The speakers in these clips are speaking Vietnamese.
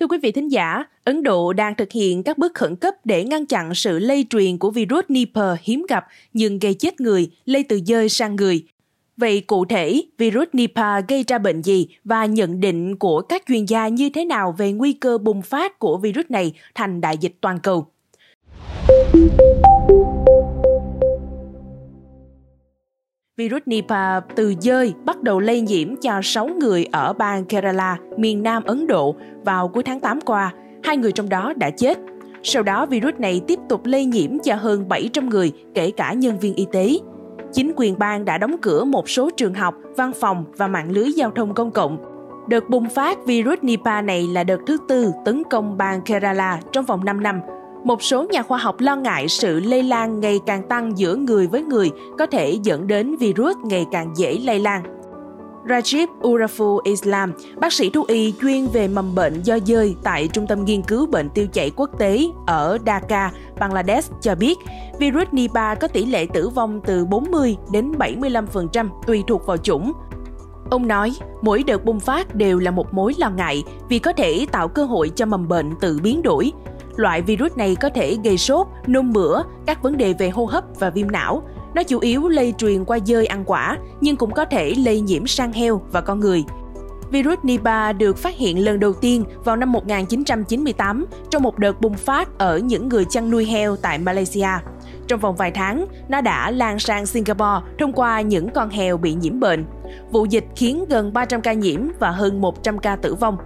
Thưa quý vị thính giả, Ấn Độ đang thực hiện các bước khẩn cấp để ngăn chặn sự lây truyền của virus Nipah hiếm gặp nhưng gây chết người, lây từ dơi sang người. Vậy cụ thể, virus Nipah gây ra bệnh gì và nhận định của các chuyên gia như thế nào về nguy cơ bùng phát của virus này thành đại dịch toàn cầu? Virus Nipah từ dơi bắt đầu lây nhiễm cho 6 người ở bang Kerala, miền Nam Ấn Độ vào cuối tháng 8 qua. Hai người trong đó đã chết. Sau đó virus này tiếp tục lây nhiễm cho hơn 700 người, kể cả nhân viên y tế. Chính quyền bang đã đóng cửa một số trường học, văn phòng và mạng lưới giao thông công cộng. Đợt bùng phát virus Nipah này là đợt thứ tư tấn công bang Kerala trong vòng 5 năm, một số nhà khoa học lo ngại sự lây lan ngày càng tăng giữa người với người có thể dẫn đến virus ngày càng dễ lây lan. Rajib Urafu Islam, bác sĩ thú y chuyên về mầm bệnh do dơi tại Trung tâm Nghiên cứu Bệnh tiêu chảy quốc tế ở Dhaka, Bangladesh cho biết, virus Nipah có tỷ lệ tử vong từ 40 đến 75% tùy thuộc vào chủng. Ông nói, mỗi đợt bùng phát đều là một mối lo ngại vì có thể tạo cơ hội cho mầm bệnh tự biến đổi. Loại virus này có thể gây sốt, nôn mửa, các vấn đề về hô hấp và viêm não. Nó chủ yếu lây truyền qua dơi ăn quả, nhưng cũng có thể lây nhiễm sang heo và con người. Virus Nipah được phát hiện lần đầu tiên vào năm 1998 trong một đợt bùng phát ở những người chăn nuôi heo tại Malaysia. Trong vòng vài tháng, nó đã lan sang Singapore thông qua những con heo bị nhiễm bệnh. Vụ dịch khiến gần 300 ca nhiễm và hơn 100 ca tử vong.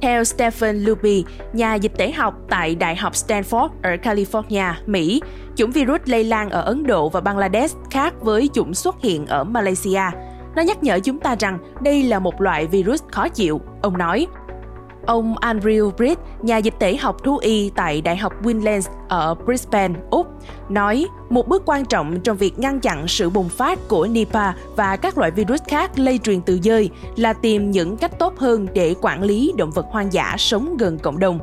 Theo Stephen Luby, nhà dịch tễ học tại Đại học Stanford ở California, Mỹ, chủng virus lây lan ở Ấn Độ và Bangladesh khác với chủng xuất hiện ở Malaysia. Nó nhắc nhở chúng ta rằng đây là một loại virus khó chịu, ông nói. Ông Andrew Britt, nhà dịch tễ học thú y tại Đại học Queensland ở Brisbane, Úc, nói một bước quan trọng trong việc ngăn chặn sự bùng phát của Nipah và các loại virus khác lây truyền từ dơi là tìm những cách tốt hơn để quản lý động vật hoang dã sống gần cộng đồng.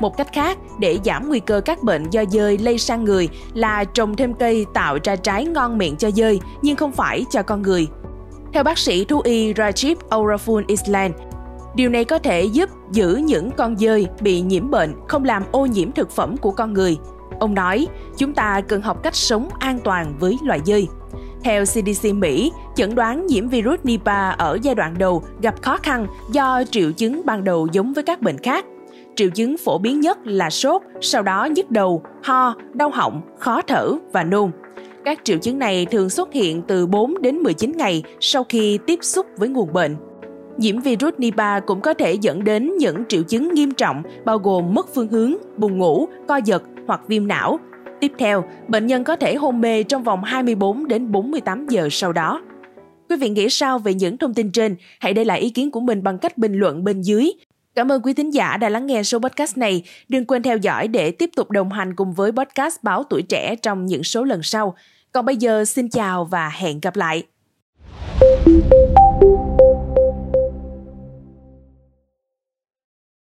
Một cách khác để giảm nguy cơ các bệnh do dơi lây sang người là trồng thêm cây tạo ra trái ngon miệng cho dơi nhưng không phải cho con người. Theo bác sĩ thú y Rajib Aurafun Island, Điều này có thể giúp giữ những con dơi bị nhiễm bệnh không làm ô nhiễm thực phẩm của con người. Ông nói, chúng ta cần học cách sống an toàn với loài dơi. Theo CDC Mỹ, chẩn đoán nhiễm virus Nipah ở giai đoạn đầu gặp khó khăn do triệu chứng ban đầu giống với các bệnh khác. Triệu chứng phổ biến nhất là sốt, sau đó nhức đầu, ho, đau họng, khó thở và nôn. Các triệu chứng này thường xuất hiện từ 4 đến 19 ngày sau khi tiếp xúc với nguồn bệnh. Nhiễm virus Nipah cũng có thể dẫn đến những triệu chứng nghiêm trọng bao gồm mất phương hướng, buồn ngủ, co giật hoặc viêm não. Tiếp theo, bệnh nhân có thể hôn mê trong vòng 24 đến 48 giờ sau đó. Quý vị nghĩ sao về những thông tin trên? Hãy để lại ý kiến của mình bằng cách bình luận bên dưới. Cảm ơn quý thính giả đã lắng nghe số podcast này. Đừng quên theo dõi để tiếp tục đồng hành cùng với podcast Báo Tuổi Trẻ trong những số lần sau. Còn bây giờ xin chào và hẹn gặp lại.